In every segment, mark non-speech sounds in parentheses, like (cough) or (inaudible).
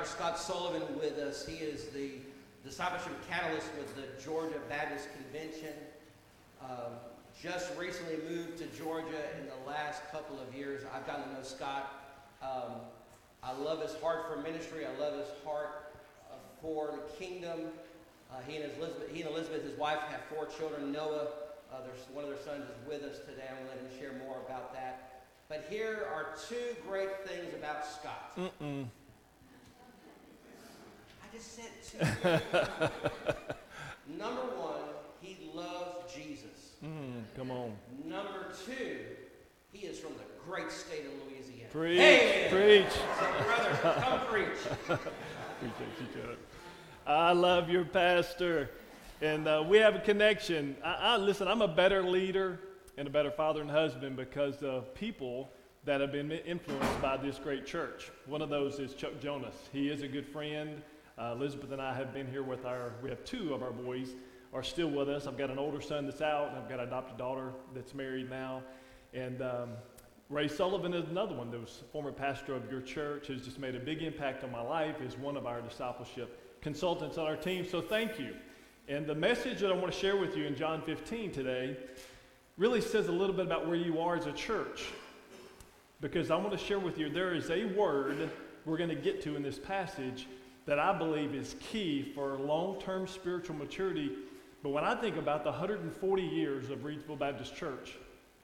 Dr. Scott Sullivan with us. He is the discipleship catalyst with the Georgia Baptist Convention. Um, just recently moved to Georgia in the last couple of years. I've gotten to know Scott. Um, I love his heart for ministry. I love his heart uh, for the kingdom. Uh, he and Elizabeth, he and Elizabeth, his wife, have four children. Noah, uh, one of their sons, is with us today. I'm going to let him share more about that. But here are two great things about Scott. Mm-mm. Just. (laughs) Number one, he loves Jesus. Mm, come on. Number two, he is from the great state of Louisiana. Preach. Hey! Preach. So, brothers, come preach. (laughs) Appreciate you. I love your pastor. And uh, we have a connection. I, I, listen, I'm a better leader and a better father and husband because of people that have been influenced by this great church. One of those is Chuck Jonas. He is a good friend. Uh, Elizabeth and I have been here with our, we have two of our boys are still with us. I've got an older son that's out, and I've got an adopted daughter that's married now. And um, Ray Sullivan is another one that was former pastor of your church, has just made a big impact on my life, is one of our discipleship consultants on our team. So thank you. And the message that I want to share with you in John 15 today really says a little bit about where you are as a church. Because I want to share with you there is a word we're going to get to in this passage that I believe is key for long term spiritual maturity. But when I think about the 140 years of Reidsville Baptist Church,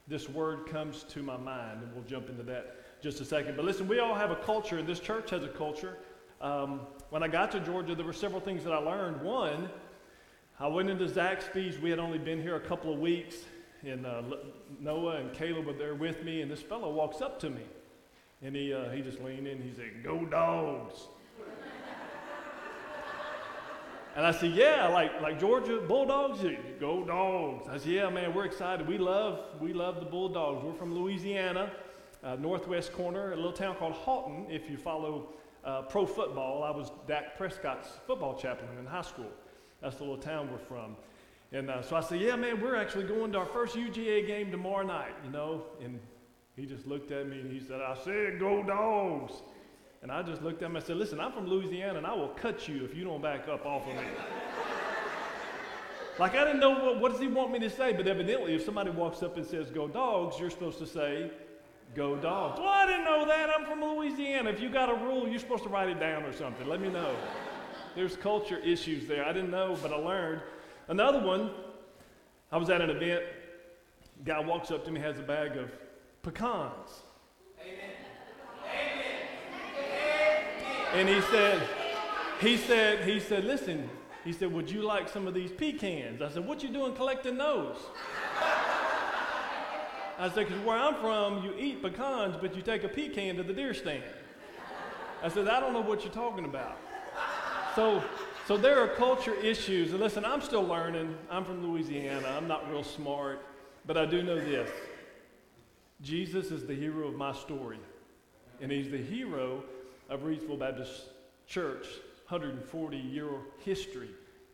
this word comes to my mind, and we'll jump into that just a second. But listen, we all have a culture, and this church has a culture. Um, when I got to Georgia, there were several things that I learned. One, I went into Zaxby's. We had only been here a couple of weeks, and uh, Noah and Caleb were there with me, and this fellow walks up to me, and he, uh, he just leaned in. He said, "Go dogs!" And I said, "Yeah, like like Georgia Bulldogs, go dogs!" I said, "Yeah, man, we're excited. We love we love the Bulldogs. We're from Louisiana, uh, northwest corner, a little town called Haughton. If you follow uh, pro football, I was Dak Prescott's football chaplain in high school." That's the little town we're from. And uh, so I said, Yeah, man, we're actually going to our first UGA game tomorrow night, you know. And he just looked at me and he said, I said, Go dogs. And I just looked at him and said, Listen, I'm from Louisiana and I will cut you if you don't back up off of me. (laughs) like I didn't know what, what does he want me to say, but evidently if somebody walks up and says, Go dogs, you're supposed to say, Go dogs. Well, I didn't know that. I'm from Louisiana. If you got a rule, you're supposed to write it down or something. Let me know. There's culture issues there. I didn't know, but I learned. Another one, I was at an event. Guy walks up to me, has a bag of pecans. And he said, he said, he said, listen, he said, would you like some of these pecans? I said, what you doing collecting those? I said, because where I'm from, you eat pecans, but you take a pecan to the deer stand. I said, I don't know what you're talking about. So, so there are culture issues. And listen, I'm still learning. I'm from Louisiana. I'm not real smart, but I do know this. Jesus is the hero of my story. And he's the hero of Reidsville Baptist Church, 140 year history.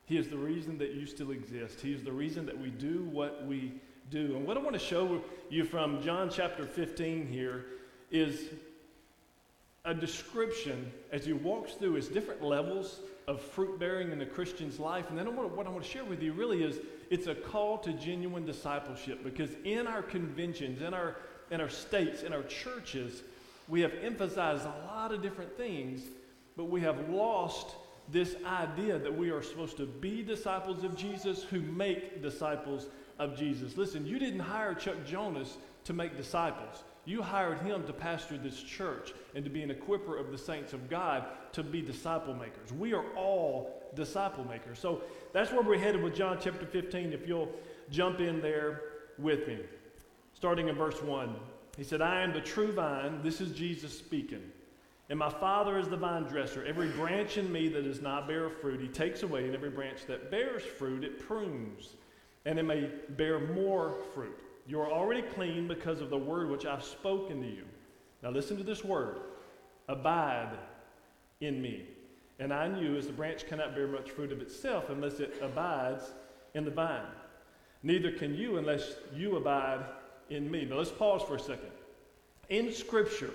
He is the reason that you still exist. He is the reason that we do what we do. And what I want to show you from John chapter 15 here is a description as he walks through his different levels of fruit bearing in the Christian's life. And then I want what I want to share with you really is it's a call to genuine discipleship because in our conventions, in our in our states, in our churches, we have emphasized a lot of different things, but we have lost this idea that we are supposed to be disciples of Jesus who make disciples of Jesus. Listen, you didn't hire Chuck Jonas to make disciples. You hired him to pastor this church and to be an equiper of the saints of God to be disciple makers. We are all disciple makers. So that's where we're headed with John chapter 15. If you'll jump in there with me. Starting in verse 1. He said, I am the true vine. This is Jesus speaking. And my Father is the vine dresser. Every branch in me that does not bear fruit, he takes away, and every branch that bears fruit, it prunes, and it may bear more fruit. You are already clean because of the word which I've spoken to you. Now listen to this word abide in me. And I knew as the branch cannot bear much fruit of itself unless it abides in the vine. Neither can you unless you abide in me. Now let's pause for a second. In Scripture,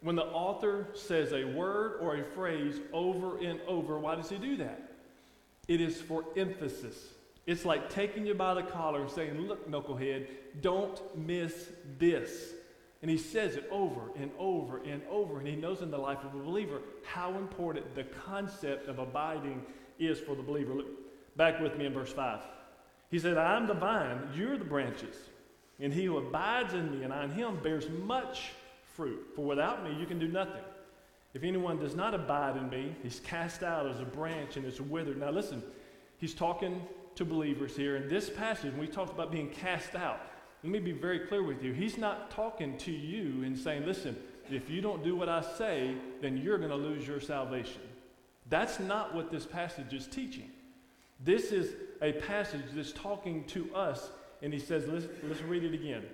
When the author says a word or a phrase over and over, why does he do that? It is for emphasis. It's like taking you by the collar and saying, Look, knucklehead, don't miss this. And he says it over and over and over. And he knows in the life of a believer how important the concept of abiding is for the believer. Look back with me in verse 5. He said, I am the vine, you're the branches. And he who abides in me and I in him bears much fruit. For without me you can do nothing. If anyone does not abide in me, he's cast out as a branch and is withered. Now listen, he's talking to believers here. In this passage, we talked about being cast out, let me be very clear with you. He's not talking to you and saying, listen, if you don't do what I say, then you're going to lose your salvation. That's not what this passage is teaching. This is a passage that's talking to us, and he says, let's, let's read it again.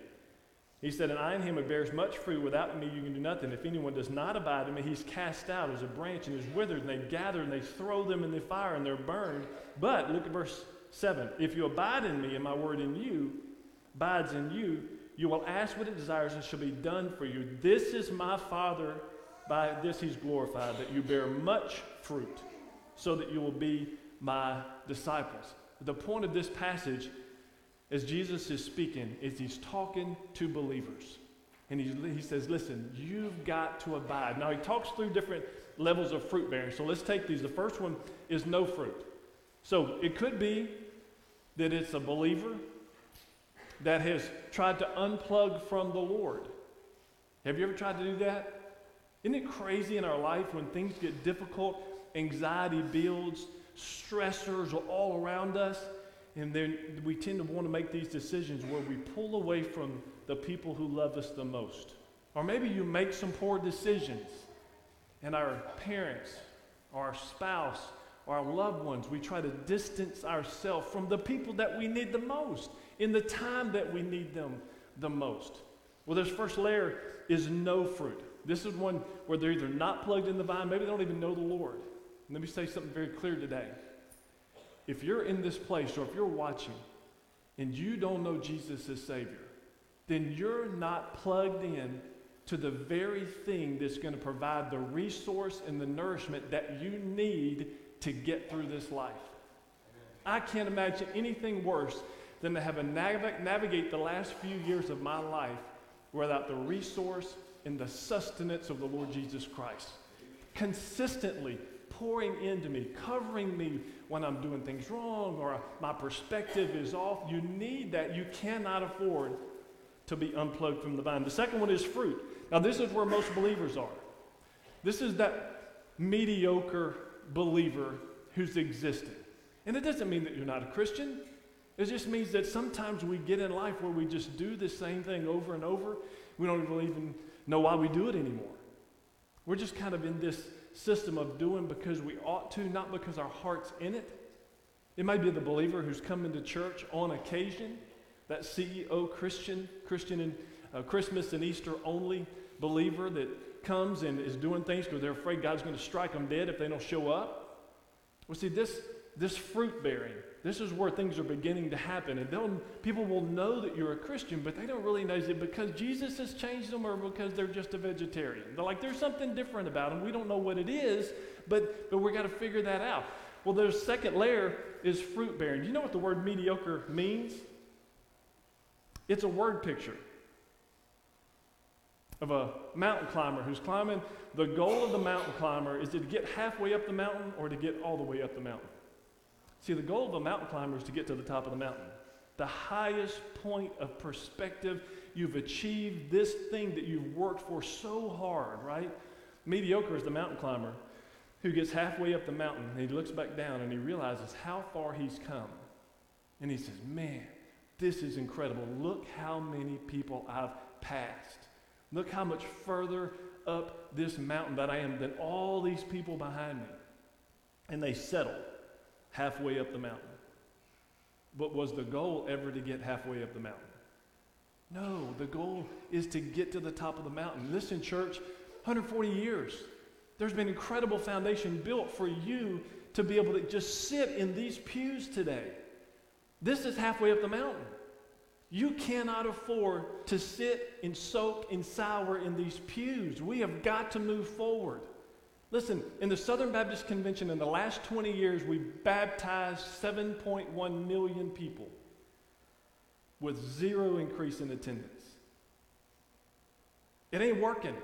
He said, And I in him it bears much fruit. Without me you can do nothing. If anyone does not abide in me, he's cast out as a branch and is withered, and they gather and they throw them in the fire and they're burned. But look at verse 7. If you abide in me and my word in you abides in you, you will ask what it desires and shall be done for you. This is my Father, by this he's glorified, that you bear much fruit, so that you will be my disciples. The point of this passage, as Jesus is speaking, is he's talking to believers. And he, he says, Listen, you've got to abide. Now, he talks through different levels of fruit bearing. So let's take these. The first one is no fruit. So it could be that it's a believer that has tried to unplug from the Lord. Have you ever tried to do that? Isn't it crazy in our life when things get difficult, anxiety builds, stressors are all around us, and then we tend to want to make these decisions where we pull away from the people who love us the most. Or maybe you make some poor decisions, and our parents, our spouse, our loved ones, we try to distance ourselves from the people that we need the most in the time that we need them the most. Well, this first layer is no fruit. This is one where they're either not plugged in the vine, maybe they don't even know the Lord. Let me say something very clear today. If you're in this place or if you're watching and you don't know Jesus as Savior, then you're not plugged in to the very thing that's going to provide the resource and the nourishment that you need to get through this life. I can't imagine anything worse than to have to nav- navigate the last few years of my life without the resource and the sustenance of the Lord Jesus Christ. Consistently pouring into me, covering me when I'm doing things wrong or my perspective is off. You need that. You cannot afford to be unplugged from the vine. The second one is fruit. Now, this is where most believers are. This is that mediocre believer who's existing. And it doesn't mean that you're not a Christian. It just means that sometimes we get in life where we just do the same thing over and over. We don't even know why we do it anymore. We're just kind of in this system of doing because we ought to, not because our heart's in it. It might be the believer who's come into church on occasion, that CEO Christian, Christian in uh, Christmas and Easter only believer that comes and is doing things because they're afraid God's going to strike them dead if they don't show up. Well, see, this, this fruit bearing, this is where things are beginning to happen. And they'll, people will know that you're a Christian, but they don't really know it because Jesus has changed them or because they're just a vegetarian. They're like, there's something different about them. We don't know what it is, but, but we got to figure that out. Well, their second layer is fruit bearing. Do you know what the word mediocre means? It's a word picture of a mountain climber who's climbing. The goal of the mountain climber is to get halfway up the mountain or to get all the way up the mountain. See, the goal of a mountain climber is to get to the top of the mountain. The highest point of perspective. You've achieved this thing that you've worked for so hard, right? Mediocre is the mountain climber who gets halfway up the mountain and he looks back down and he realizes how far he's come. And he says, Man, this is incredible. Look how many people I've passed. Look how much further up this mountain that I am than all these people behind me. And they settle halfway up the mountain. But was the goal ever to get halfway up the mountain? No, the goal is to get to the top of the mountain. Listen, church, 140 years. There's been incredible foundation built for you to be able to just sit in these pews today. This is halfway up the mountain. You cannot afford to sit and soak and sour in these pews. We have got to move forward. Listen, in the Southern Baptist Convention in the last 20 years, we baptized 7.1 million people with zero increase in attendance. It ain't working.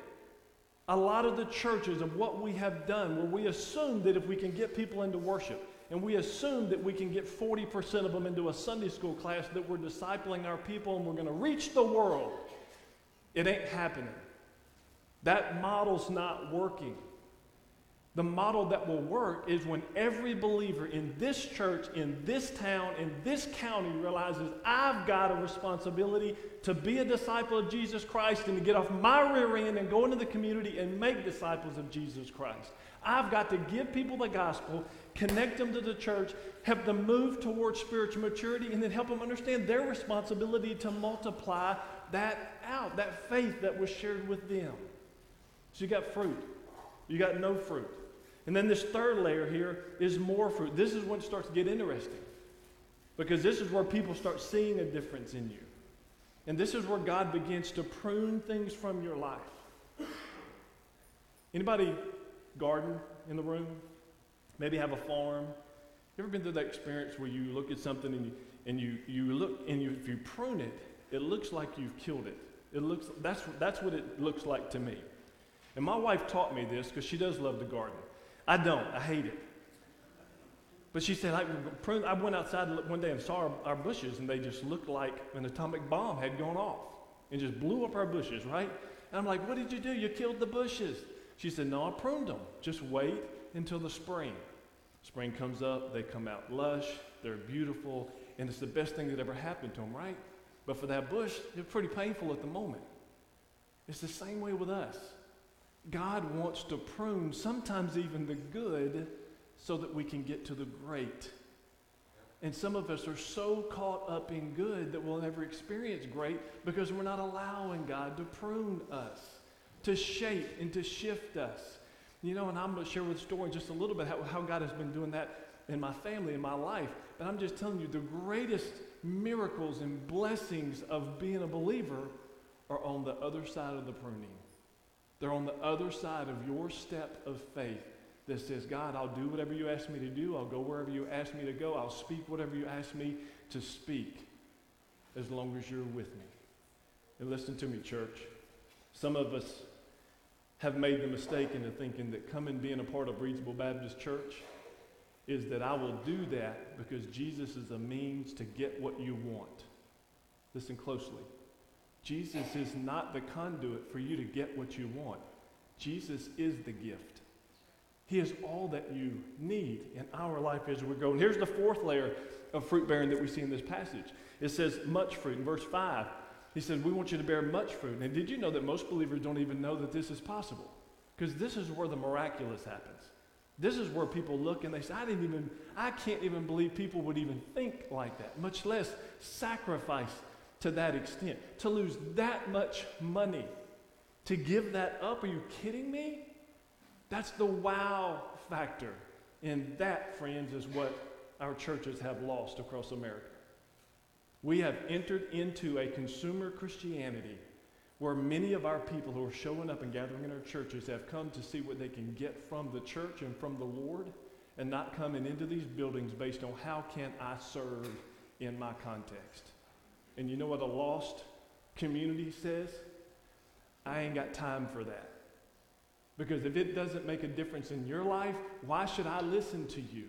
A lot of the churches of what we have done, where we assume that if we can get people into worship, and we assume that we can get 40% of them into a Sunday school class, that we're discipling our people and we're going to reach the world. It ain't happening. That model's not working. The model that will work is when every believer in this church, in this town, in this county realizes I've got a responsibility to be a disciple of Jesus Christ and to get off my rear end and go into the community and make disciples of Jesus Christ. I've got to give people the gospel, connect them to the church, help them move towards spiritual maturity, and then help them understand their responsibility to multiply that out, that faith that was shared with them. So you got fruit, you got no fruit. And then this third layer here is more fruit. This is when it starts to get interesting. Because this is where people start seeing a difference in you. And this is where God begins to prune things from your life. Anybody garden in the room? Maybe have a farm? You ever been through that experience where you look at something and you, and you, you look and you, if you prune it, it looks like you've killed it. It looks, that's, that's what it looks like to me. And my wife taught me this because she does love to garden. I don't. I hate it. But she said, I, I went outside one day and saw our, our, bushes, and they just looked like an atomic bomb had gone off and just blew up our bushes, right? And I'm like, What did you do? You killed the bushes. She said, No, I pruned them. Just wait until the spring. Spring comes up, they come out lush, they're beautiful, and it's the best thing that ever happened to them, right? But for that bush, it's pretty painful at the moment. It's the same way with us. God wants to prune sometimes even the good so that we can get to the great. And some of us are so caught up in good that we'll never experience great because we're not allowing God to prune us, to shape and to shift us. You know, and I'm going to share with the story just a little bit how, how God has been doing that in my family, in my life. But I'm just telling you, the greatest miracles and blessings of being a believer are on the other side of the pruning. They're on the other side of your step of faith that says, God, I'll do whatever you ask me to do. I'll go wherever you ask me to go. I'll speak whatever you ask me to speak as long as you're with me. And listen to me, church. Some of us have made the mistake into thinking that coming being a part of Reidsville Baptist Church is that I will do that because Jesus is a means to get what you want. Listen closely. Jesus is not the conduit for you to get what you want. Jesus is the gift. He is all that you need in our life as we go. And here's the fourth layer of fruit bearing that we see in this passage. It says much fruit. In verse 5, he says, We want you to bear much fruit. And did you know that most believers don't even know that this is possible? Because this is where the miraculous happens. This is where people look and they say, I didn't even, I can't even believe people would even think like that, much less sacrifice to that extent. To lose that much money, to give that up, are you kidding me? That's the wow factor. And that, friends, is what our churches have lost across America. We have entered into a consumer Christianity where many of our people who are showing up and gathering in our churches have come to see what they can get from the church and from the Lord and not coming into these buildings based on how can I serve in my context. And you know what a lost community says? I ain't got time for that. Because if it doesn't make a difference in your life, why should I listen to you?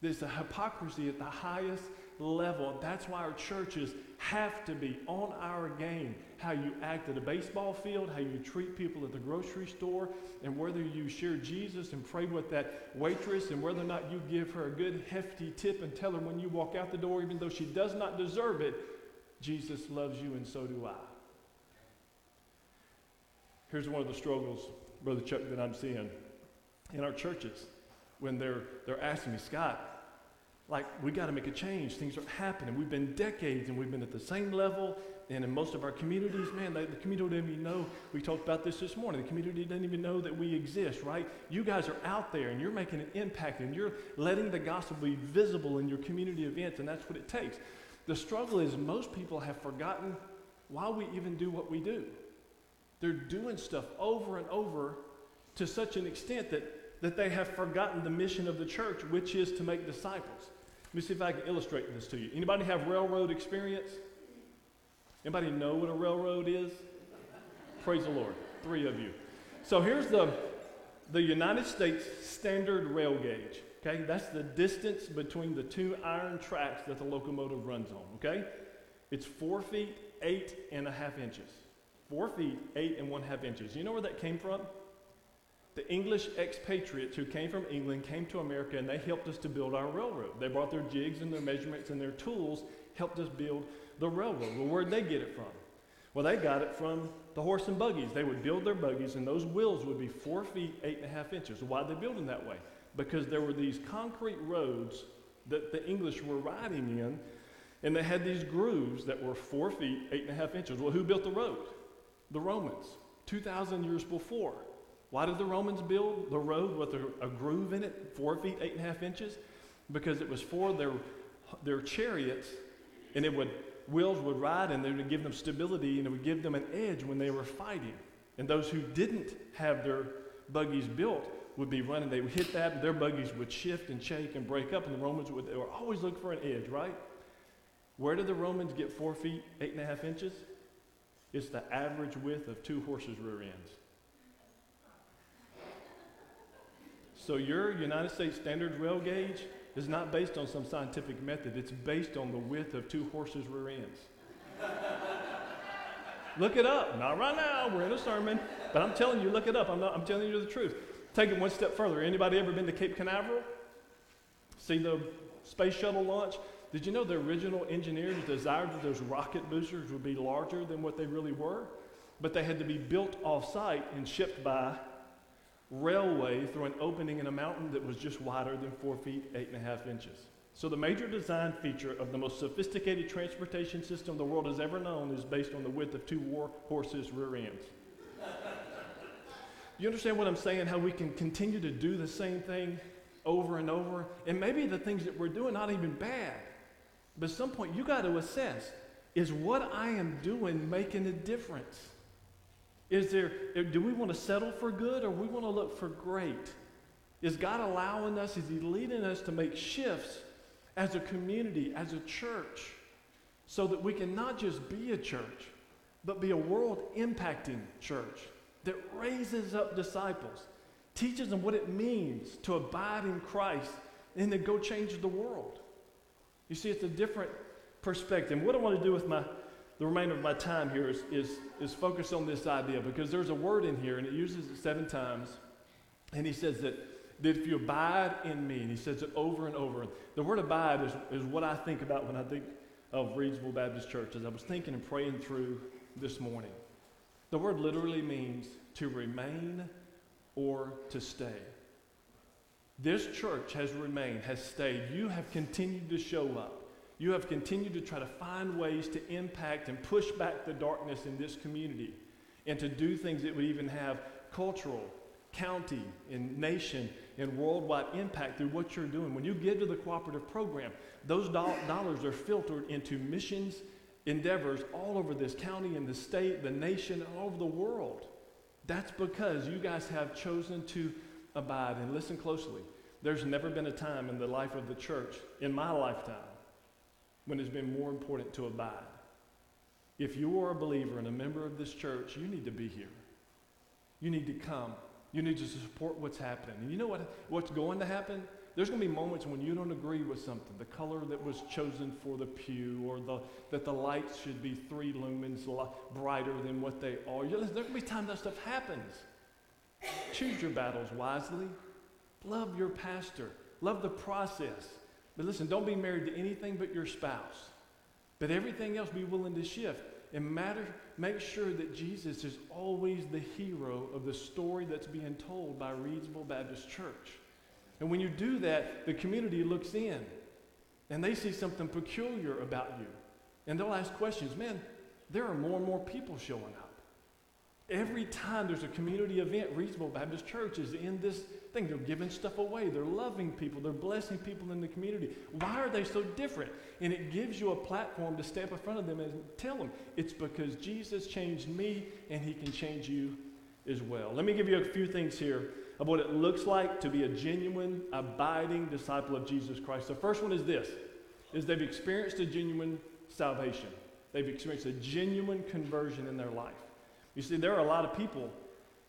There's a hypocrisy at the highest level. That's why our churches have to be on our game. How you act at a baseball field, how you treat people at the grocery store, and whether you share Jesus and pray with that waitress, and whether or not you give her a good hefty tip and tell her when you walk out the door, even though she does not deserve it, Jesus loves you and so do I. Here's one of the struggles, Brother Chuck, that I'm seeing in our churches when they're, they're asking me, Scott, like we got to make a change. Things are happening. We've been decades and we've been at the same level. And in most of our communities, man, they, the community doesn't even know. We talked about this this morning. The community doesn't even know that we exist, right? You guys are out there and you're making an impact and you're letting the gospel be visible in your community events, and that's what it takes. The struggle is most people have forgotten why we even do what we do. They're doing stuff over and over to such an extent that, that they have forgotten the mission of the church, which is to make disciples. Let me see if I can illustrate this to you. Anybody have railroad experience? Anybody know what a railroad is? Praise the Lord. Three of you. So here's the, the United States standard rail gauge. Okay, that's the distance between the two iron tracks that the locomotive runs on. Okay, it's four feet eight and a half inches. Four feet eight and one half inches. You know where that came from? The English expatriates who came from England came to America and they helped us to build our railroad. They brought their jigs and their measurements and their tools, helped us build the railroad. Well, where'd they get it from? Well, they got it from the horse and buggies. They would build their buggies, and those wheels would be four feet, eight and a half inches. Why'd they build them that way? Because there were these concrete roads that the English were riding in, and they had these grooves that were four feet, eight and a half inches. Well, who built the road? The Romans, 2,000 years before. Why did the Romans build the road with a, a groove in it, four feet, eight and a half inches? Because it was for their, their chariots, and it would wheels would ride and they would give them stability and it would give them an edge when they were fighting. And those who didn't have their buggies built would be running. They would hit that and their buggies would shift and shake and break up, and the Romans would they were always looking for an edge, right? Where did the Romans get four feet, eight and a half inches? It's the average width of two horses' rear ends. So your United States Standard Rail Gauge is not based on some scientific method. It's based on the width of two horses' rear ends. look it up. Not right now. We're in a sermon. But I'm telling you, look it up. I'm, not, I'm telling you the truth. Take it one step further. Anybody ever been to Cape Canaveral? See the space shuttle launch? Did you know the original engineers desired that those rocket boosters would be larger than what they really were? But they had to be built off site and shipped by railway through an opening in a mountain that was just wider than four feet, eight and a half inches. So, the major design feature of the most sophisticated transportation system the world has ever known is based on the width of two war horses' rear ends. you understand what I'm saying? How we can continue to do the same thing over and over? And maybe the things that we're doing not even bad. But at some point, you got to assess is what I am doing making a difference? Is there, eh, do we want to settle for good or we want to look for great? Is God allowing us, is He leading us to make shifts as a community, as a church, so that we can not just be a church, but be a world impacting church that raises up disciples, teaches them what it means to abide in Christ, and then go change the world? You see, it's a different perspective. What I want to do with my the remainder of my time here is, is, is focus on this idea because there's a word in here and it uses it seven times. And he says that, that if you abide in me, and he says it over and over. The word abide is, is what I think about when I think of Reidsville Baptist Church as I was thinking and praying through this morning. The word literally means to remain or to stay. This church has remained, has stayed. You have continued to show up. You have continued to try to find ways to impact and push back the darkness in this community and to do things that would even have cultural, county, and nation and worldwide impact through what you're doing. When you give to the cooperative program, those do- dollars are filtered into missions endeavors all over this county and the state, the nation, and all over the world. That's because you guys have chosen to abide. And listen closely. There's never been a time in the life of the church, in my lifetime, when it's been more important to abide. If you are a believer and a member of this church, you need to be here. You need to come. You need to support what's happening. And you know what, what's going to happen? There's going to be moments when you don't agree with something, the color that was chosen for the pew, or the, that the lights should be three lumens brighter than what they are. There's going to be times that stuff happens. Choose your battles wisely. Love your pastor. Love the process. But listen, don't be married to anything but your spouse. But everything else be willing to shift. And matter, make sure that Jesus is always the hero of the story that's being told by Reidsville Baptist Church. And when you do that, the community looks in and they see something peculiar about you. And they'll ask questions. Man, there are more and more people showing up. Every time there's a community event, Reidsville Baptist Church is in this thing. They're giving stuff away. They're loving people. They're blessing people in the community. Why are they so different? And it gives you a platform to step in front of them and tell them it's because Jesus changed me and he can change you as well. Let me give you a few things here of what it looks like to be a genuine, abiding disciple of Jesus Christ. The first one is this is they've experienced a genuine salvation. They've experienced a genuine conversion in their life. You see, there are a lot of people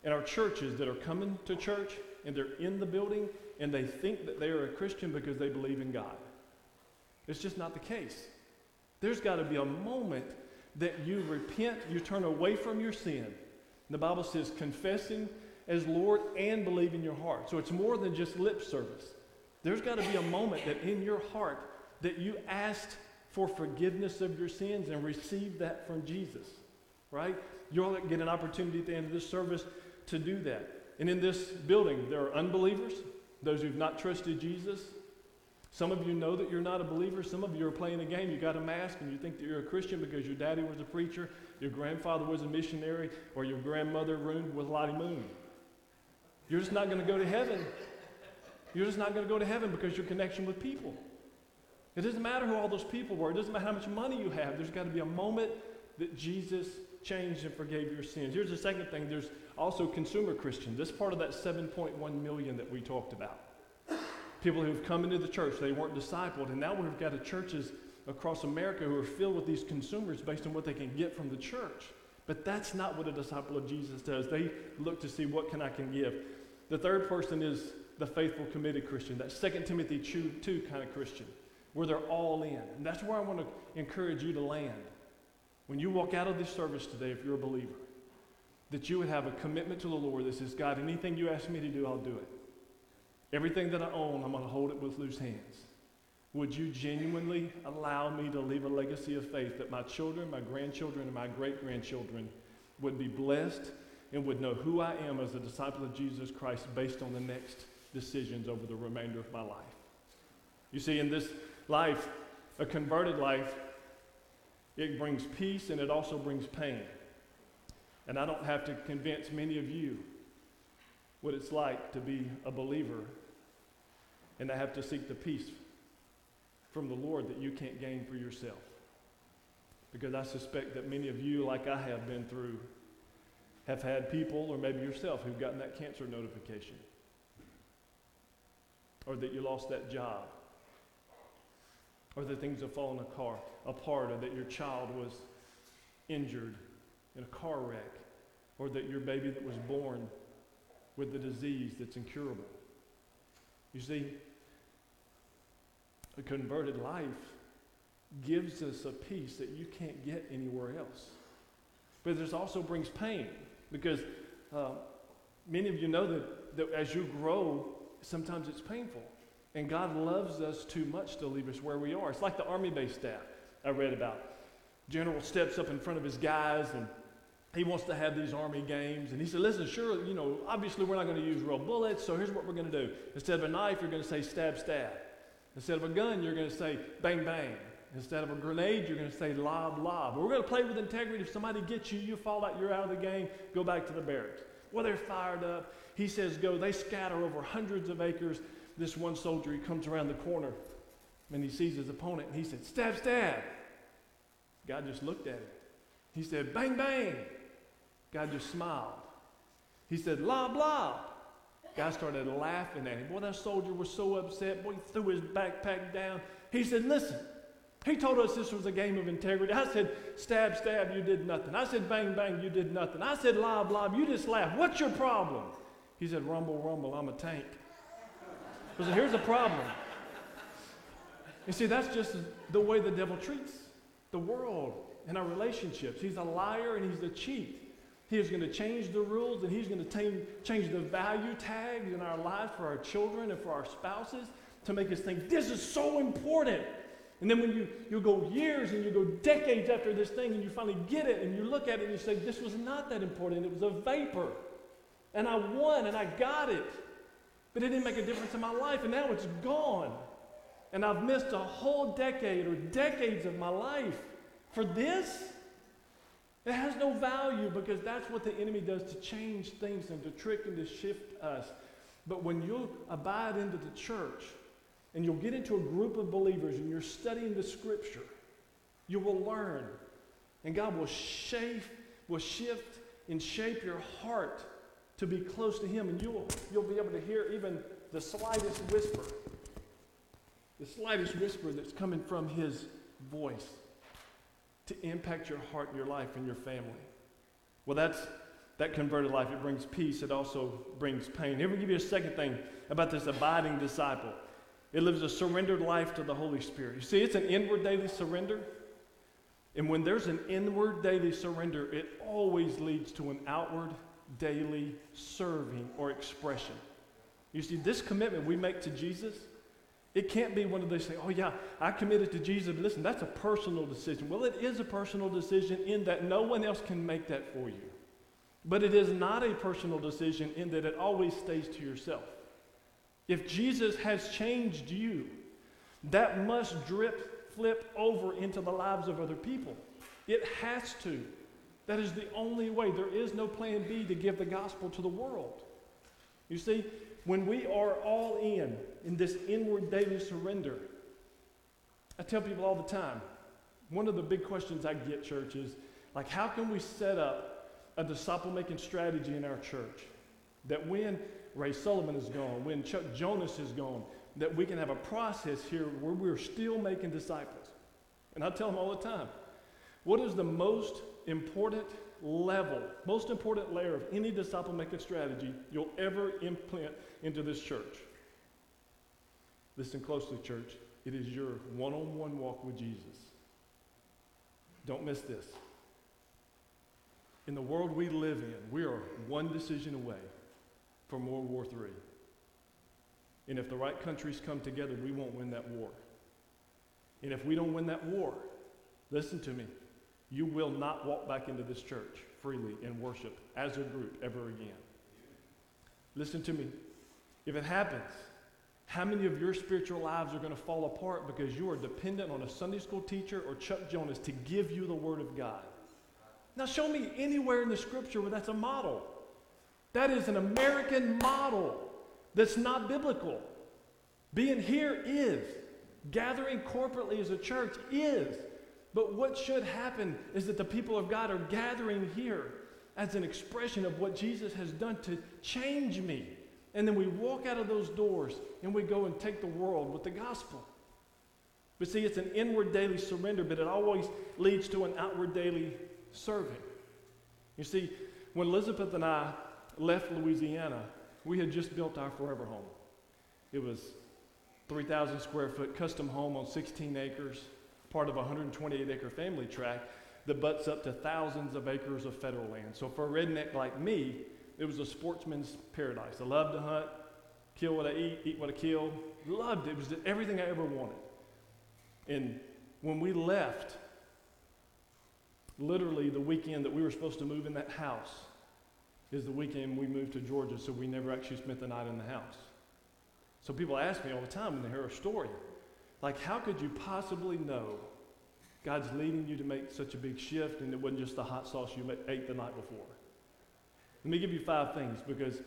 in our churches that are coming to church and they're in the building and they think that they are a Christian because they believe in God. It's just not the case. There's got to be a moment that you repent, you turn away from your sin. The Bible says confessing as Lord and believe in your heart. So it's more than just lip service. There's got to be a moment that in your heart that you asked for forgiveness of your sins and received that from Jesus, right? You'll get an opportunity at the end of this service to do that. And in this building, there are unbelievers, those who've not trusted Jesus. Some of you know that you're not a believer. Some of you are playing a game. You got a mask and you think that you're a Christian because your daddy was a preacher, your grandfather was a missionary, or your grandmother roomed with Lottie Moon. You're just not going to go to heaven. You're just not going to go to heaven because your connection with people. It doesn't matter who all those people were. It doesn't matter how much money you have. There's got to be a moment that Jesus changed and forgave your sins. Here's the second thing there's also consumer Christians. This part of that 7.1 million that we talked about. People who've come into the church, they weren't discipled, and now we've got churches across America who are filled with these consumers based on what they can get from the church. But that's not what a disciple of Jesus does. They look to see what can I can give. The third person is the faithful, committed Christian, that 2 Timothy 2 kind of Christian, where they're all in. And that's where I want to encourage you to land. When you walk out of this service today, if you're a believer, that you would have a commitment to the Lord that says, God, anything you ask me to do, I'll do it. Everything that I own, I'm going to hold it with loose hands. Would you genuinely allow me to leave a legacy of faith that my children, my grandchildren, and my great grandchildren would be blessed and would know who I am as a disciple of Jesus Christ based on the next decisions over the remainder of my life? You see, in this life, a converted life, it brings peace and it also brings pain. And I don't have to convince many of you what it's like to be a believer and to have to seek the peace from the Lord that you can't gain for yourself. Because I suspect that many of you, like I have been through, have had people, or maybe yourself, who've gotten that cancer notification, or that you lost that job, or that things have fallen apart, or that your child was injured in a car wreck, or that your baby that was born with the disease that's incurable. You see, a converted life gives us a peace that you can't get anywhere else. But this also brings pain because uh, many of you know that, that as you grow, sometimes it's painful. And God loves us too much to leave us where we are. It's like the army base staff I read about. General steps up in front of his guys and he wants to have these army games. And he said, Listen, sure, you know, obviously we're not going to use real bullets, so here's what we're going to do. Instead of a knife, you're going to say stab, stab. Instead of a gun, you're going to say bang, bang. Instead of a grenade, you're going to say lob, lob. We're going to play with integrity. If somebody gets you, you fall out, you're out of the game, go back to the barracks. Well, they're fired up. He says go. They scatter over hundreds of acres. This one soldier, he comes around the corner and he sees his opponent and he said, stab, stab. God just looked at him. He said, bang, bang. God just smiled. He said, lob, lob. God started laughing at him. Boy, that soldier was so upset. Boy, he threw his backpack down. He said, Listen, he told us this was a game of integrity. I said, Stab, stab, you did nothing. I said, Bang, bang, you did nothing. I said, Lob, lob, you just laughed. What's your problem? He said, Rumble, rumble, I'm a tank. I Here's the problem. You see, that's just the way the devil treats the world and our relationships. He's a liar and he's a cheat. He is going to change the rules and He's going to change the value tags in our lives for our children and for our spouses to make us think this is so important. And then when you, you go years and you go decades after this thing and you finally get it and you look at it and you say, this was not that important. It was a vapor. And I won and I got it. But it didn't make a difference in my life and now it's gone. And I've missed a whole decade or decades of my life for this. It has no value because that's what the enemy does to change things and to trick and to shift us. But when you abide into the church and you'll get into a group of believers and you're studying the scripture, you will learn. And God will shape, will shift and shape your heart to be close to Him. And you'll, you'll be able to hear even the slightest whisper, the slightest whisper that's coming from His voice to impact your heart and your life and your family. Well, that's that converted life. It brings peace. It also brings pain. Here we give you a second thing about this abiding disciple. It lives a surrendered life to the Holy Spirit. You see, it's an inward daily surrender. And when there's an inward daily surrender, it always leads to an outward daily serving or expression. You see, this commitment we make to Jesus, it can't be one of those things, oh, yeah, I committed to Jesus. Listen, that's a personal decision. Well, it is a personal decision in that no one else can make that for you. But it is not a personal decision in that it always stays to yourself. If Jesus has changed you, that must drip, flip over into the lives of other people. It has to. That is the only way. There is no plan B to give the gospel to the world. You see, when we are all in, in this inward daily surrender, I tell people all the time, one of the big questions I get, church, is like, how can we set up a disciple making strategy in our church that when Ray Sullivan is gone, when Chuck Jonas is gone, that we can have a process here where we're still making disciples. And I tell them all the time, what is the most important level, most important layer of any disciple making strategy you'll ever implant into this church? Listen closely, church. It is your one on one walk with Jesus. Don't miss this. In the world we live in, we are one decision away from World War III. And if the right countries come together, we won't win that war. And if we don't win that war, listen to me, you will not walk back into this church freely and worship as a group ever again. Listen to me. If it happens, how many of your spiritual lives are going to fall apart because you are dependent on a Sunday school teacher or Chuck Jonas to give you the Word of God? Now, show me anywhere in the scripture where that's a model. That is an American model that's not biblical. Being here is. Gathering corporately as a church is. But what should happen is that the people of God are gathering here as an expression of what Jesus has done to change me. And then we walk out of those doors and we go and take the world with the gospel. But see, it's an inward daily surrender, but it always leads to an outward daily serving. You see, when Elizabeth and I left Louisiana, we had just built our forever home. It was 3,000 square foot custom home on 16 acres, part of a 128 acre family tract that butts up to thousands of acres of federal land. So for a redneck like me, it was a sportsman's paradise. I loved to hunt, kill what I eat, eat what I kill. Loved it. It was everything I ever wanted. And when we left, literally the weekend that we were supposed to move in that house is the weekend we moved to Georgia, so we never actually spent the night in the house. So people ask me all the time when they hear a story, like, how could you possibly know God's leading you to make such a big shift and it wasn't just the hot sauce you ate the night before? Let me give you five things because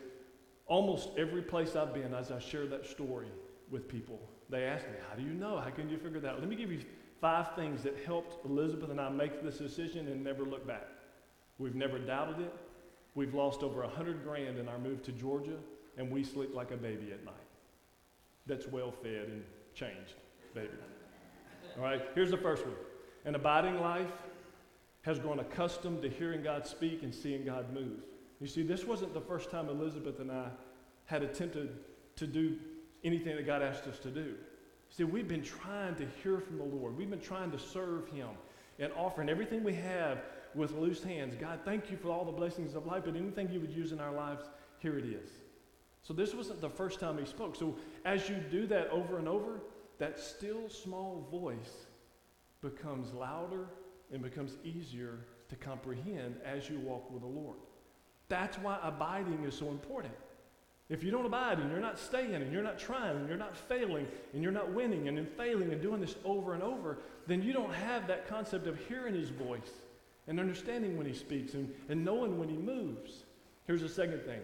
almost every place I've been, as I share that story with people, they ask me, How do you know? How can you figure that out? Let me give you five things that helped Elizabeth and I make this decision and never look back. We've never doubted it. We've lost over a hundred grand in our move to Georgia, and we sleep like a baby at night. That's well fed and changed, baby. All right, here's the first one. An abiding life has grown accustomed to hearing God speak and seeing God move. You see, this wasn't the first time Elizabeth and I had attempted to do anything that God asked us to do. See, we've been trying to hear from the Lord. We've been trying to serve Him and offering everything we have with loose hands. God, thank you for all the blessings of life, but anything you would use in our lives, here it is. So this wasn't the first time He spoke. So as you do that over and over, that still small voice becomes louder and becomes easier to comprehend as you walk with the Lord. That's why abiding is so important. If you don't abide and you're not staying and you're not trying and you're not failing and you're not winning and then failing and doing this over and over, then you don't have that concept of hearing his voice and understanding when he speaks and, and knowing when he moves. Here's the second thing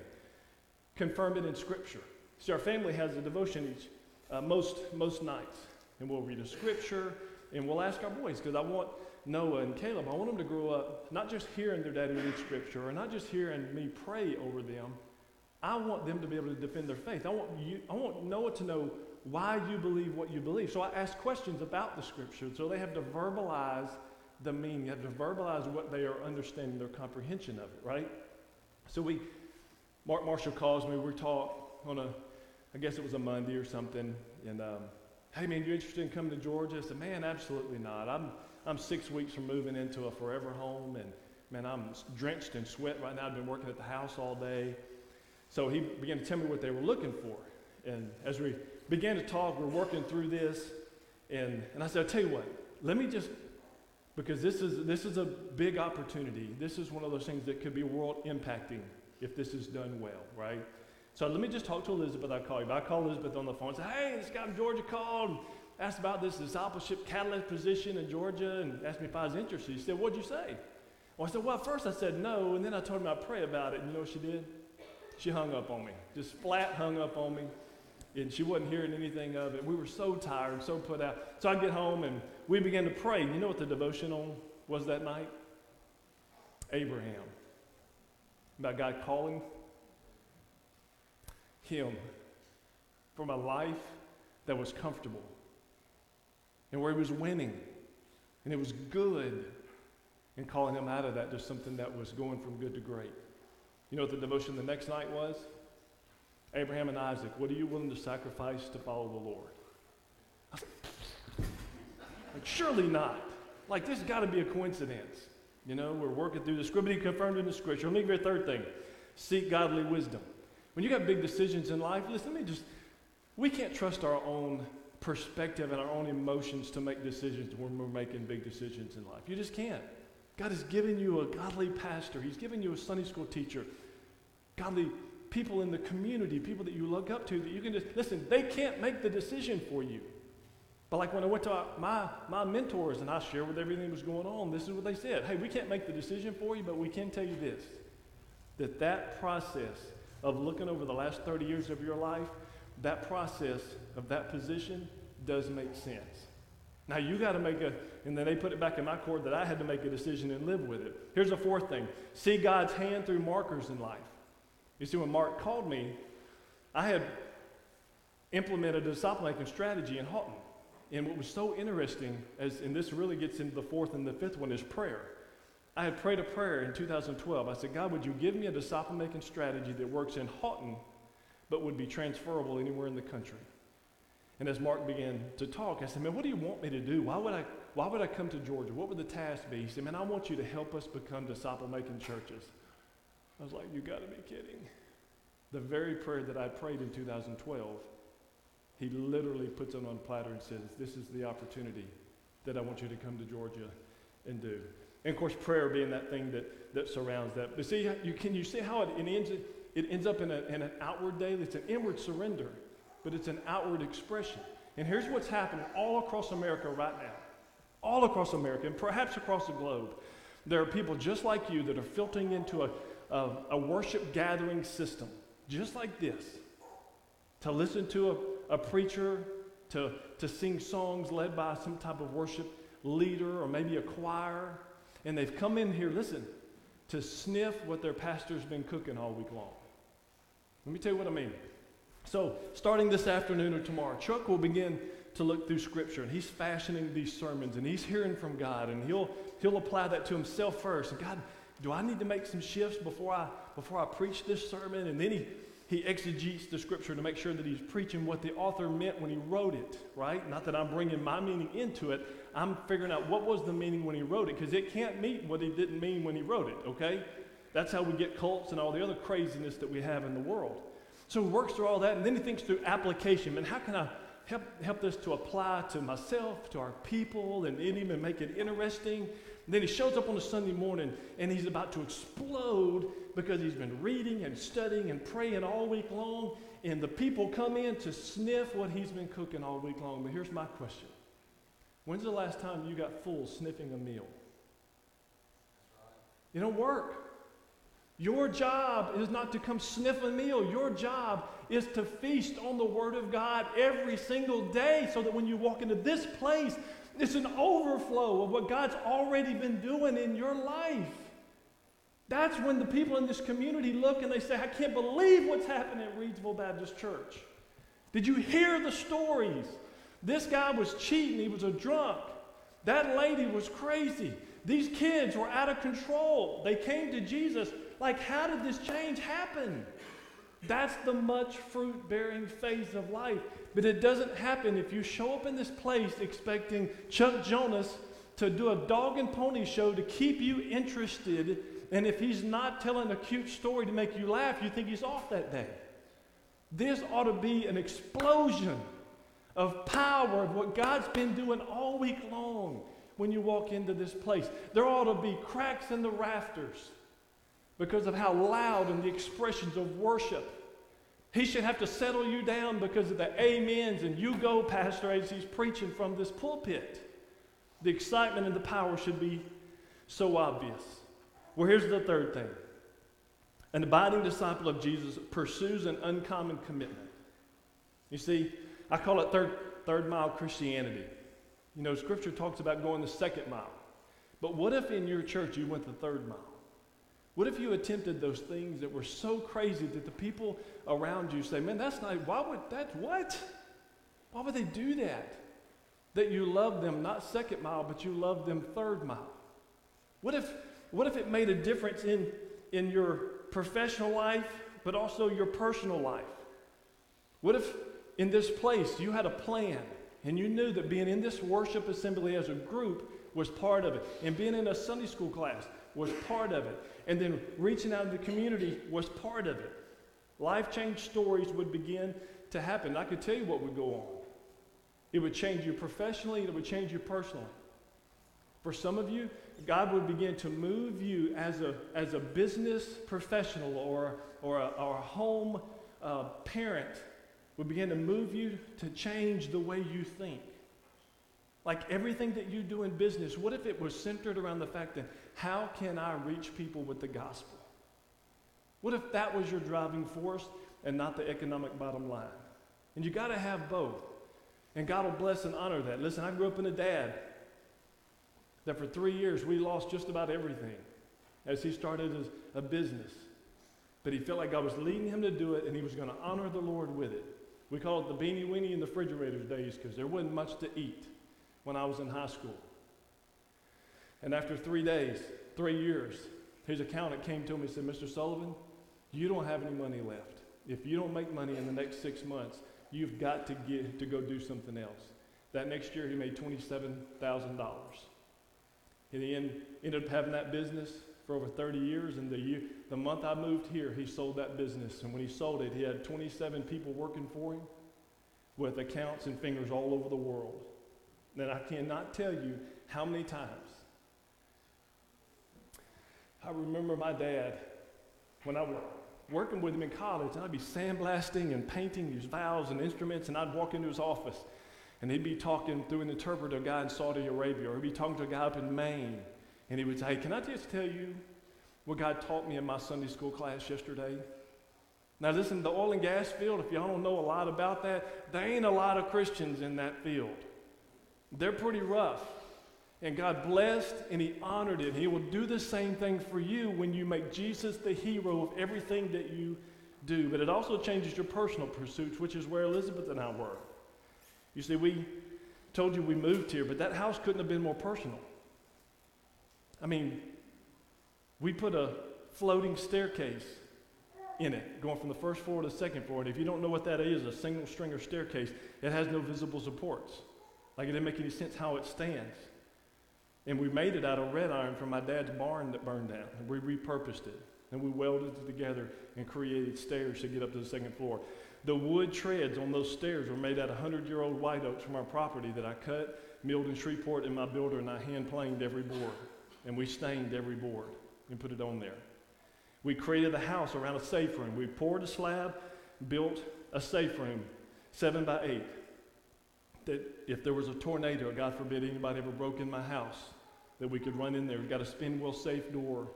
confirm it in Scripture. See, our family has a devotion each, uh, most, most nights, and we'll read a Scripture and we'll ask our boys because I want Noah and Caleb, I want them to grow up not just hearing their daddy read Scripture or not just hearing me pray over them. I want them to be able to defend their faith. I want, you, I want Noah to know why you believe what you believe. So I ask questions about the Scripture so they have to verbalize the meaning, you have to verbalize what they are understanding, their comprehension of it, right? So we, Mark Marshall calls me, we talk on a, I guess it was a Monday or something, and um, hey man, you interested in coming to Georgia? I said, man, absolutely not. I'm, I'm six weeks from moving into a forever home, and man, I'm drenched in sweat right now. I've been working at the house all day. So he began to tell me what they were looking for. And as we began to talk, we're working through this, and, and I said, I'll tell you what, let me just because this is, this is a big opportunity. This is one of those things that could be world impacting if this is done well, right? So let me just talk to Elizabeth. I call you. I call Elizabeth on the phone and say, hey, this guy from Georgia called and asked about this discipleship catalyst position in Georgia and asked me if I was interested. She said, what'd you say? Well, I said, well, first I said no, and then I told him I'd pray about it. And you know what she did? She hung up on me, just flat hung up on me and she wasn't hearing anything of it. We were so tired and so put out. So I get home and we began to pray. You know what the devotional was that night? Abraham. About God calling him from a life that was comfortable and where he was winning and it was good and calling him out of that to something that was going from good to great. You know what the devotion the next night was? Abraham and Isaac, what are you willing to sacrifice to follow the Lord? Like, surely not. Like, this has got to be a coincidence. You know, we're working through the scripture, confirmed in the scripture. Let me give you a third thing seek godly wisdom. When you got big decisions in life, listen, let me just, we can't trust our own perspective and our own emotions to make decisions when we're making big decisions in life. You just can't. God has given you a godly pastor, He's given you a Sunday school teacher, godly people in the community, people that you look up to, that you can just, listen, they can't make the decision for you. But like when I went to my, my mentors and I shared with everything that was going on, this is what they said. Hey, we can't make the decision for you, but we can tell you this, that that process of looking over the last 30 years of your life, that process of that position does make sense. Now you got to make a, and then they put it back in my court that I had to make a decision and live with it. Here's the fourth thing see God's hand through markers in life. You see, when Mark called me, I had implemented a disciple making strategy in Haughton. And what was so interesting, as, and this really gets into the fourth and the fifth one, is prayer. I had prayed a prayer in 2012. I said, God, would you give me a disciple making strategy that works in Haughton, but would be transferable anywhere in the country? And as Mark began to talk, I said, Man, what do you want me to do? Why would I, why would I come to Georgia? What would the task be? He said, Man, I want you to help us become disciple making churches. I was like, You got to be kidding. The very prayer that I prayed in 2012, he literally puts it on a platter and says, This is the opportunity that I want you to come to Georgia and do. And of course, prayer being that thing that, that surrounds that. But see, you, can you see how it, it, ends, it ends up in, a, in an outward daily? It's an inward surrender, but it's an outward expression. And here's what's happening all across America right now. All across America, and perhaps across the globe. There are people just like you that are filtering into a, a, a worship gathering system, just like this, to listen to a, a preacher, to, to sing songs led by some type of worship leader or maybe a choir. And they've come in here, listen, to sniff what their pastor's been cooking all week long. Let me tell you what I mean. So, starting this afternoon or tomorrow, Chuck will begin to look through Scripture, and he's fashioning these sermons, and he's hearing from God, and he'll he'll apply that to himself first. And God, do I need to make some shifts before I, before I preach this sermon? And then he, he exegetes the scripture to make sure that he's preaching what the author meant when he wrote it, right? Not that I'm bringing my meaning into it. I'm figuring out what was the meaning when he wrote it because it can't meet what he didn't mean when he wrote it, okay? That's how we get cults and all the other craziness that we have in the world. So he works through all that and then he thinks through application. And how can I help, help this to apply to myself, to our people, and even make it interesting? And then he shows up on a Sunday morning and he's about to explode because he's been reading and studying and praying all week long. And the people come in to sniff what he's been cooking all week long. But here's my question When's the last time you got full sniffing a meal? It don't work. Your job is not to come sniff a meal. Your job is to feast on the Word of God every single day so that when you walk into this place, it's an overflow of what God's already been doing in your life. That's when the people in this community look and they say, I can't believe what's happening at Reidsville Baptist Church. Did you hear the stories? This guy was cheating, he was a drunk. That lady was crazy. These kids were out of control. They came to Jesus like, how did this change happen? That's the much fruit bearing phase of life. But it doesn't happen if you show up in this place expecting Chuck Jonas to do a dog and pony show to keep you interested. And if he's not telling a cute story to make you laugh, you think he's off that day. This ought to be an explosion of power of what God's been doing all week long when you walk into this place. There ought to be cracks in the rafters because of how loud and the expressions of worship. He should have to settle you down because of the amens and you go, Pastor, as he's preaching from this pulpit. The excitement and the power should be so obvious. Well, here's the third thing an abiding disciple of Jesus pursues an uncommon commitment. You see, I call it third, third mile Christianity. You know, Scripture talks about going the second mile. But what if in your church you went the third mile? What if you attempted those things that were so crazy that the people around you say, man, that's not, why would that, what? Why would they do that? That you love them not second mile, but you love them third mile. What if, what if it made a difference in, in your professional life, but also your personal life? What if in this place you had a plan and you knew that being in this worship assembly as a group was part of it, and being in a Sunday school class was part of it. And then reaching out to the community was part of it. Life change stories would begin to happen. I could tell you what would go on. It would change you professionally, it would change you personally. For some of you, God would begin to move you as a, as a business professional or, or, a, or a home uh, parent, would begin to move you to change the way you think. Like everything that you do in business, what if it was centered around the fact that how can I reach people with the gospel? What if that was your driving force and not the economic bottom line? And you got to have both. And God will bless and honor that. Listen, I grew up in a dad that for three years we lost just about everything as he started his, a business. But he felt like God was leading him to do it and he was going to honor the Lord with it. We call it the beanie weenie in the refrigerator days because there wasn't much to eat when I was in high school. And after three days, three years, his accountant came to him and said, Mr. Sullivan, you don't have any money left. If you don't make money in the next six months, you've got to get to go do something else. That next year, he made $27,000. And he ended up having that business for over 30 years. And the, year, the month I moved here, he sold that business. And when he sold it, he had 27 people working for him with accounts and fingers all over the world. And I cannot tell you how many times I remember my dad when I was working with him in college, and I'd be sandblasting and painting these valves and instruments, and I'd walk into his office, and he'd be talking through an interpreter, guy in Saudi Arabia, or he'd be talking to a guy up in Maine, and he would say, Can I just tell you what God taught me in my Sunday school class yesterday? Now, listen, the oil and gas field, if y'all don't know a lot about that, there ain't a lot of Christians in that field. They're pretty rough. And God blessed and He honored it. He will do the same thing for you when you make Jesus the hero of everything that you do. But it also changes your personal pursuits, which is where Elizabeth and I were. You see, we told you we moved here, but that house couldn't have been more personal. I mean, we put a floating staircase in it, going from the first floor to the second floor. And if you don't know what that is, a single stringer staircase, it has no visible supports. Like it didn't make any sense how it stands. And we made it out of red iron from my dad's barn that burned down. And we repurposed it. And we welded it together and created stairs to get up to the second floor. The wood treads on those stairs were made out of 100 year old white oaks from our property that I cut, milled in Shreveport in my builder, and I hand planed every board. And we stained every board and put it on there. We created the house around a safe room. We poured a slab, built a safe room, seven by eight. That if there was a tornado, God forbid anybody ever broke in my house, that we could run in there. We've got a spin wheel safe door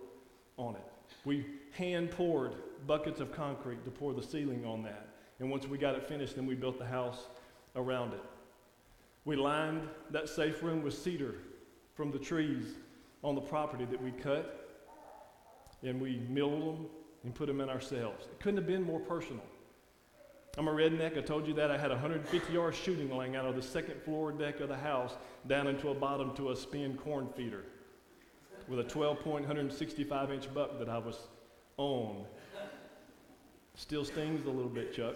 on it. We hand poured buckets of concrete to pour the ceiling on that. And once we got it finished, then we built the house around it. We lined that safe room with cedar from the trees on the property that we cut, and we milled them and put them in ourselves. It couldn't have been more personal. I'm a redneck. I told you that. I had a 150 yard shooting laying out of the second floor deck of the house down into a bottom to a spin corn feeder with a 12 point, 165 inch buck that I was on. Still stings a little bit, Chuck.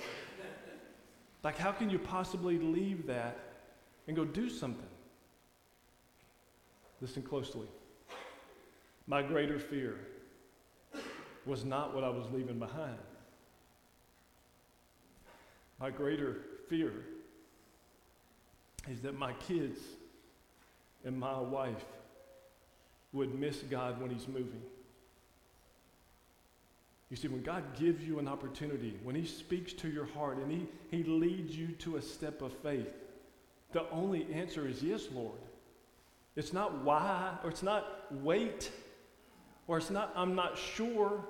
Like, how can you possibly leave that and go do something? Listen closely. My greater fear was not what I was leaving behind. My greater fear is that my kids and my wife would miss God when He's moving. You see, when God gives you an opportunity, when He speaks to your heart and He, he leads you to a step of faith, the only answer is yes, Lord. It's not why, or it's not wait, or it's not I'm not sure.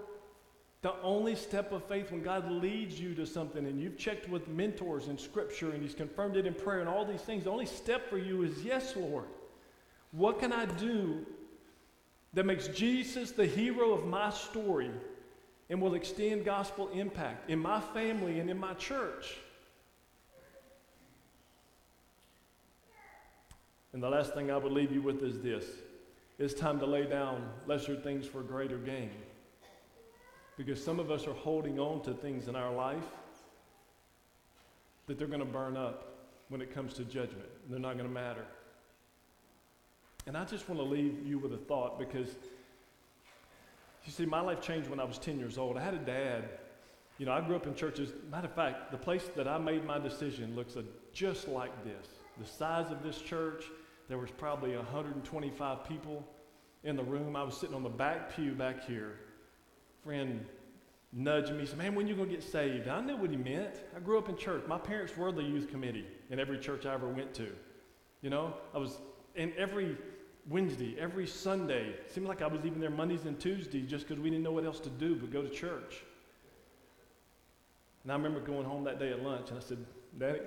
The only step of faith when God leads you to something and you've checked with mentors in Scripture and He's confirmed it in prayer and all these things, the only step for you is yes, Lord. What can I do that makes Jesus the hero of my story and will extend gospel impact in my family and in my church? And the last thing I would leave you with is this it's time to lay down lesser things for greater gain. Because some of us are holding on to things in our life that they're going to burn up when it comes to judgment. They're not going to matter. And I just want to leave you with a thought because you see, my life changed when I was 10 years old. I had a dad. You know, I grew up in churches. Matter of fact, the place that I made my decision looks just like this. The size of this church, there was probably 125 people in the room. I was sitting on the back pew back here friend nudged me, said, Man, when you going to get saved? I knew what he meant. I grew up in church. My parents were the youth committee in every church I ever went to. You know, I was in every Wednesday, every Sunday. It seemed like I was even there Mondays and Tuesdays just because we didn't know what else to do but go to church. And I remember going home that day at lunch and I said, Daddy,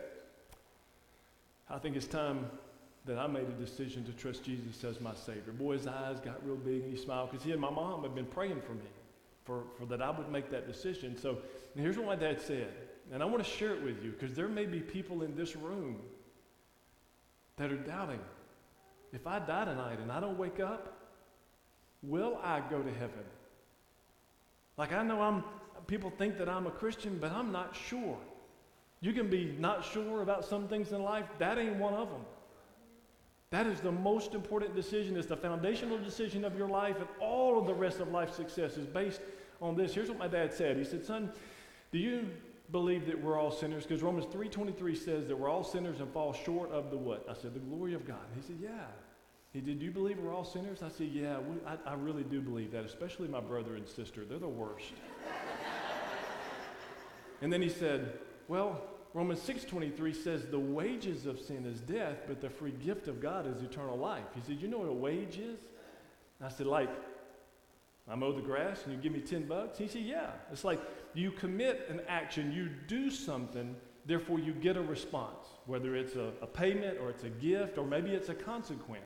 I think it's time that I made a decision to trust Jesus as my Savior. Boy, his eyes got real big and he smiled because he and my mom had been praying for me for, for that I would make that decision. So here's what my dad said, and I want to share it with you because there may be people in this room that are doubting. If I die tonight and I don't wake up, will I go to heaven? Like I know I'm people think that I'm a Christian, but I'm not sure. You can be not sure about some things in life. That ain't one of them. That is the most important decision. It's the foundational decision of your life, and all of the rest of life's success is based on this. Here's what my dad said. He said, "Son, do you believe that we're all sinners? Because Romans 3:23 says that we're all sinners and fall short of the what?" I said, "The glory of God." He said, "Yeah." He did. You believe we're all sinners? I said, "Yeah, we, I, I really do believe that. Especially my brother and sister. They're the worst." (laughs) and then he said, "Well." Romans 6:23 says the wages of sin is death, but the free gift of God is eternal life. He said, "You know what a wage is?" I said, "Like I mow the grass and you give me 10 bucks?" He said, "Yeah." It's like you commit an action, you do something, therefore you get a response, whether it's a, a payment or it's a gift or maybe it's a consequence.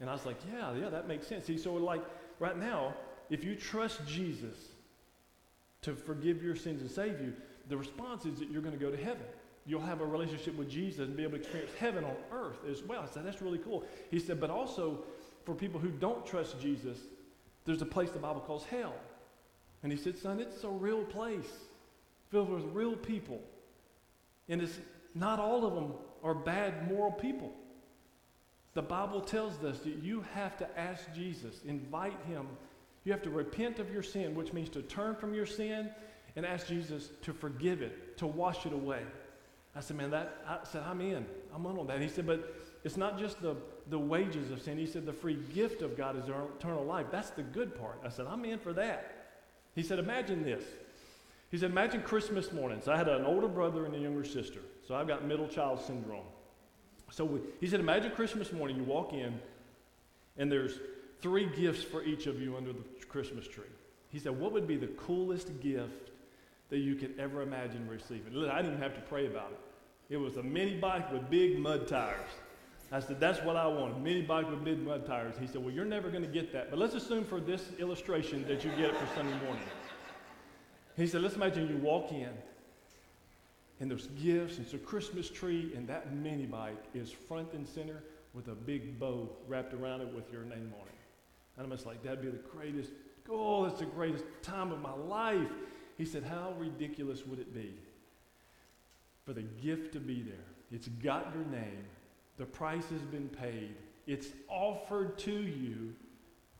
And I was like, "Yeah, yeah, that makes sense." See, so like right now, if you trust Jesus to forgive your sins and save you, the response is that you're going to go to heaven. You'll have a relationship with Jesus and be able to experience heaven on earth as well. I said, that's really cool. He said, but also for people who don't trust Jesus, there's a place the Bible calls hell. And he said, son, it's a real place filled with real people. And it's not all of them are bad moral people. The Bible tells us that you have to ask Jesus, invite him. You have to repent of your sin, which means to turn from your sin and ask Jesus to forgive it, to wash it away. I said, man, that, I said, I'm in. I'm in on that. He said, but it's not just the, the wages of sin. He said, the free gift of God is eternal life. That's the good part. I said, I'm in for that. He said, imagine this. He said, imagine Christmas morning. So I had an older brother and a younger sister. So I've got middle child syndrome. So we, he said, imagine Christmas morning, you walk in, and there's three gifts for each of you under the Christmas tree. He said, What would be the coolest gift that you could ever imagine receiving? I didn't have to pray about it. It was a mini bike with big mud tires. I said, That's what I want a mini bike with big mud tires. He said, Well, you're never going to get that. But let's assume for this illustration that you get it for Sunday morning. He said, Let's imagine you walk in and there's gifts, and it's a Christmas tree, and that mini bike is front and center with a big bow wrapped around it with your name on it. And I'm just like, that'd be the greatest, oh, that's the greatest time of my life. He said, How ridiculous would it be for the gift to be there? It's got your name, the price has been paid, it's offered to you.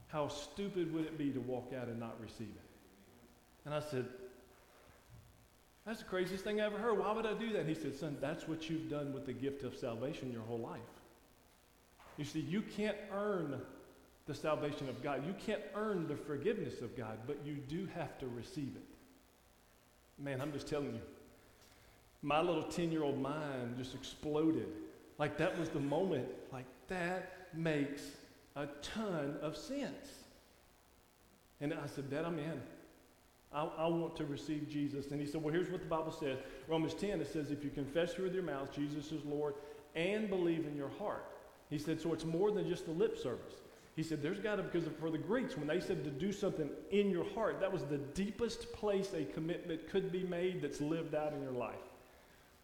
How stupid would it be to walk out and not receive it? And I said, That's the craziest thing I ever heard. Why would I do that? He said, Son, that's what you've done with the gift of salvation your whole life. You see, you can't earn the salvation of God. You can't earn the forgiveness of God, but you do have to receive it. Man, I'm just telling you, my little 10 year old mind just exploded. Like that was the moment. Like that makes a ton of sense. And I said, Dad, I'm in. I, I, want to receive Jesus. And he said, Well, here's what the Bible says Romans 10, it says, If you confess with your mouth Jesus is Lord and believe in your heart. He said, So it's more than just the lip service. He said, There's got to, because for the Greeks, when they said to do something in your heart, that was the deepest place a commitment could be made that's lived out in your life.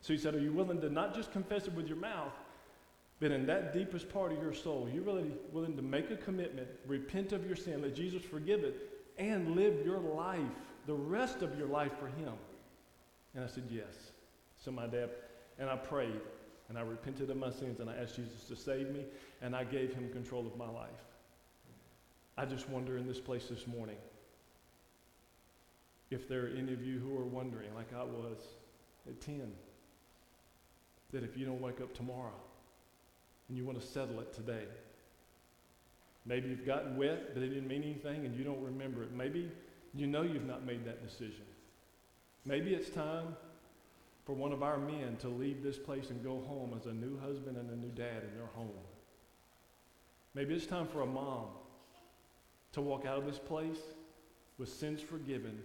So he said, Are you willing to not just confess it with your mouth, but in that deepest part of your soul, you're really willing to make a commitment, repent of your sin, let Jesus forgive it, and live your life, the rest of your life for Him? And I said, Yes. So my dad, and I prayed, and I repented of my sins, and I asked Jesus to save me, and I gave Him control of my life. I just wonder in this place this morning if there are any of you who are wondering, like I was at 10, that if you don't wake up tomorrow and you want to settle it today, maybe you've gotten wet, but it didn't mean anything and you don't remember it. Maybe you know you've not made that decision. Maybe it's time for one of our men to leave this place and go home as a new husband and a new dad in their home. Maybe it's time for a mom to walk out of this place with sins forgiven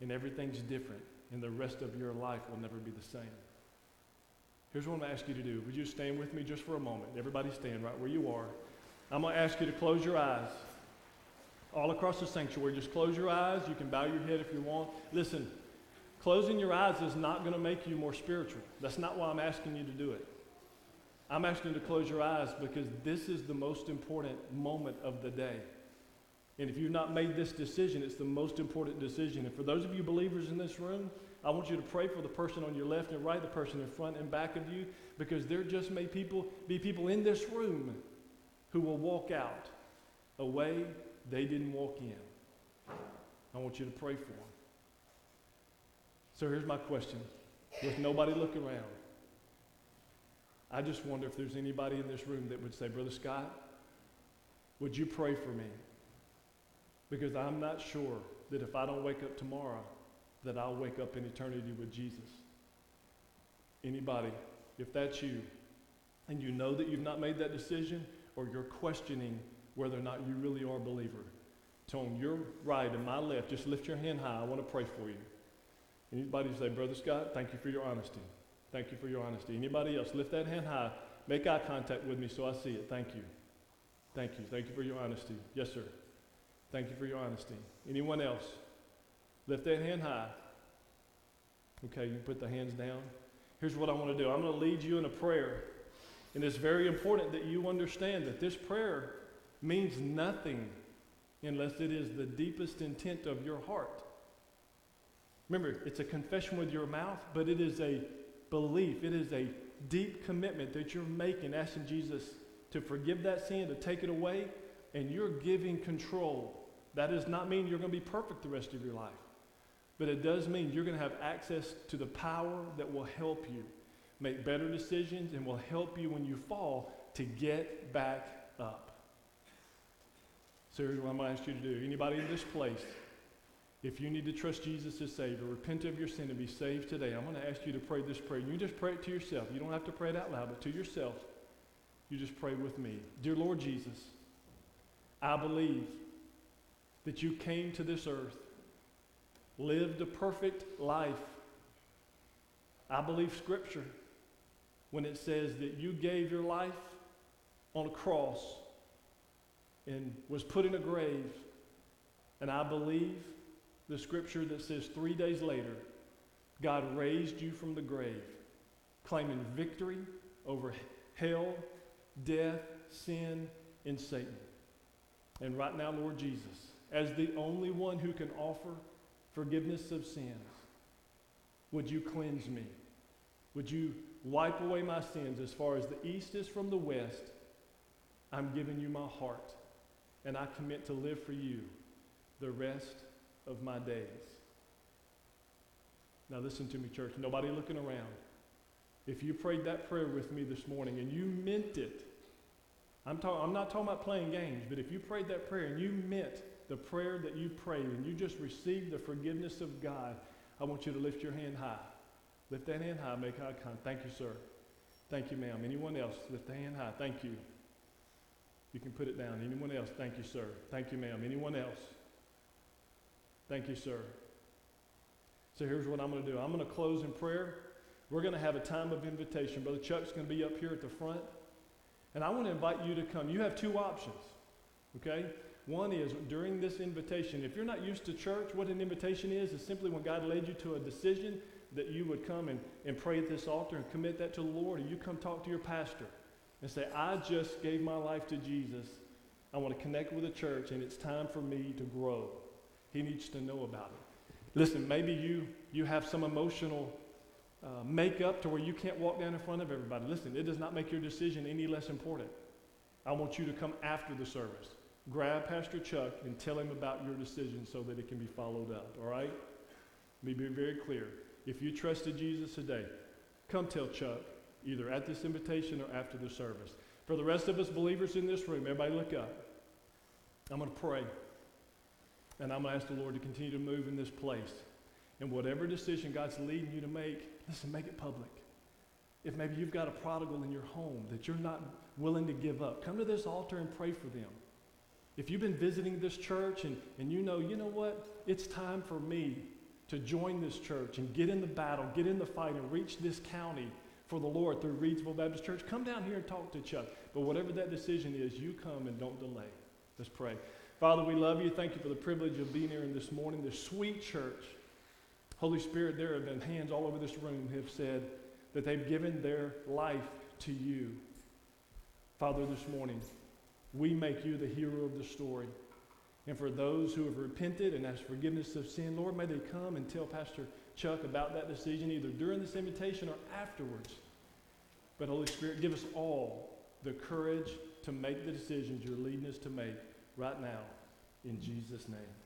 and everything's different and the rest of your life will never be the same. Here's what I'm going to ask you to do. Would you stand with me just for a moment? Everybody stand right where you are. I'm going to ask you to close your eyes. All across the sanctuary, just close your eyes. You can bow your head if you want. Listen, closing your eyes is not going to make you more spiritual. That's not why I'm asking you to do it. I'm asking you to close your eyes because this is the most important moment of the day. And if you've not made this decision, it's the most important decision. And for those of you believers in this room, I want you to pray for the person on your left and right, the person in front and back of you, because there just may people be people in this room who will walk out a way they didn't walk in. I want you to pray for them. So here's my question. With nobody looking around, I just wonder if there's anybody in this room that would say, Brother Scott, would you pray for me? Because I'm not sure that if I don't wake up tomorrow, that I'll wake up in eternity with Jesus. Anybody, if that's you, and you know that you've not made that decision, or you're questioning whether or not you really are a believer, to on your right and my left, just lift your hand high. I want to pray for you. Anybody say, Brother Scott, thank you for your honesty. Thank you for your honesty. Anybody else, lift that hand high. Make eye contact with me so I see it. Thank you. Thank you. Thank you for your honesty. Yes, sir. Thank you for your honesty. Anyone else? Lift that hand high. Okay, you put the hands down. Here's what I want to do I'm going to lead you in a prayer. And it's very important that you understand that this prayer means nothing unless it is the deepest intent of your heart. Remember, it's a confession with your mouth, but it is a belief, it is a deep commitment that you're making, asking Jesus to forgive that sin, to take it away, and you're giving control. That does not mean you're going to be perfect the rest of your life, but it does mean you're going to have access to the power that will help you make better decisions and will help you when you fall to get back up. So here's what I'm going to ask you to do. Anybody in this place, if you need to trust Jesus as Savior, repent of your sin and be saved today, I'm going to ask you to pray this prayer. You just pray it to yourself. You don't have to pray it out loud, but to yourself, you just pray with me. Dear Lord Jesus, I believe that you came to this earth, lived a perfect life. I believe Scripture when it says that you gave your life on a cross and was put in a grave. And I believe the Scripture that says three days later, God raised you from the grave, claiming victory over hell, death, sin, and Satan. And right now, Lord Jesus, as the only one who can offer forgiveness of sins, would you cleanse me? Would you wipe away my sins as far as the east is from the west? I'm giving you my heart, and I commit to live for you the rest of my days. Now, listen to me, church. Nobody looking around. If you prayed that prayer with me this morning and you meant it, I'm, talk- I'm not talking about playing games, but if you prayed that prayer and you meant the prayer that you prayed and you just received the forgiveness of God, I want you to lift your hand high. Lift that hand high, make eye contact. Thank you, sir. Thank you, ma'am. Anyone else? Lift the hand high. Thank you. You can put it down. Anyone else? Thank you, sir. Thank you, ma'am. Anyone else? Thank you, sir. So here's what I'm going to do I'm going to close in prayer. We're going to have a time of invitation. Brother Chuck's going to be up here at the front. And I want to invite you to come. You have two options, okay? One is during this invitation, if you're not used to church, what an invitation is, is simply when God led you to a decision that you would come and, and pray at this altar and commit that to the Lord, and you come talk to your pastor and say, I just gave my life to Jesus. I want to connect with the church, and it's time for me to grow. He needs to know about it. Listen, maybe you, you have some emotional uh, makeup to where you can't walk down in front of everybody. Listen, it does not make your decision any less important. I want you to come after the service. Grab Pastor Chuck and tell him about your decision so that it can be followed up, all right? Let me be very clear. If you trusted Jesus today, come tell Chuck, either at this invitation or after the service. For the rest of us believers in this room, everybody look up. I'm going to pray. And I'm going to ask the Lord to continue to move in this place. And whatever decision God's leading you to make, listen, make it public. If maybe you've got a prodigal in your home that you're not willing to give up, come to this altar and pray for them. If you've been visiting this church and, and you know, you know what? It's time for me to join this church and get in the battle, get in the fight, and reach this county for the Lord through Reidsville Baptist Church, come down here and talk to Chuck. But whatever that decision is, you come and don't delay. Let's pray. Father, we love you. Thank you for the privilege of being here in this morning, this sweet church. Holy Spirit, there have been hands all over this room have said that they've given their life to you. Father, this morning, we make you the hero of the story. And for those who have repented and asked forgiveness of sin, Lord, may they come and tell Pastor Chuck about that decision either during this invitation or afterwards. But Holy Spirit, give us all the courage to make the decisions you're leading us to make right now. In Jesus' name.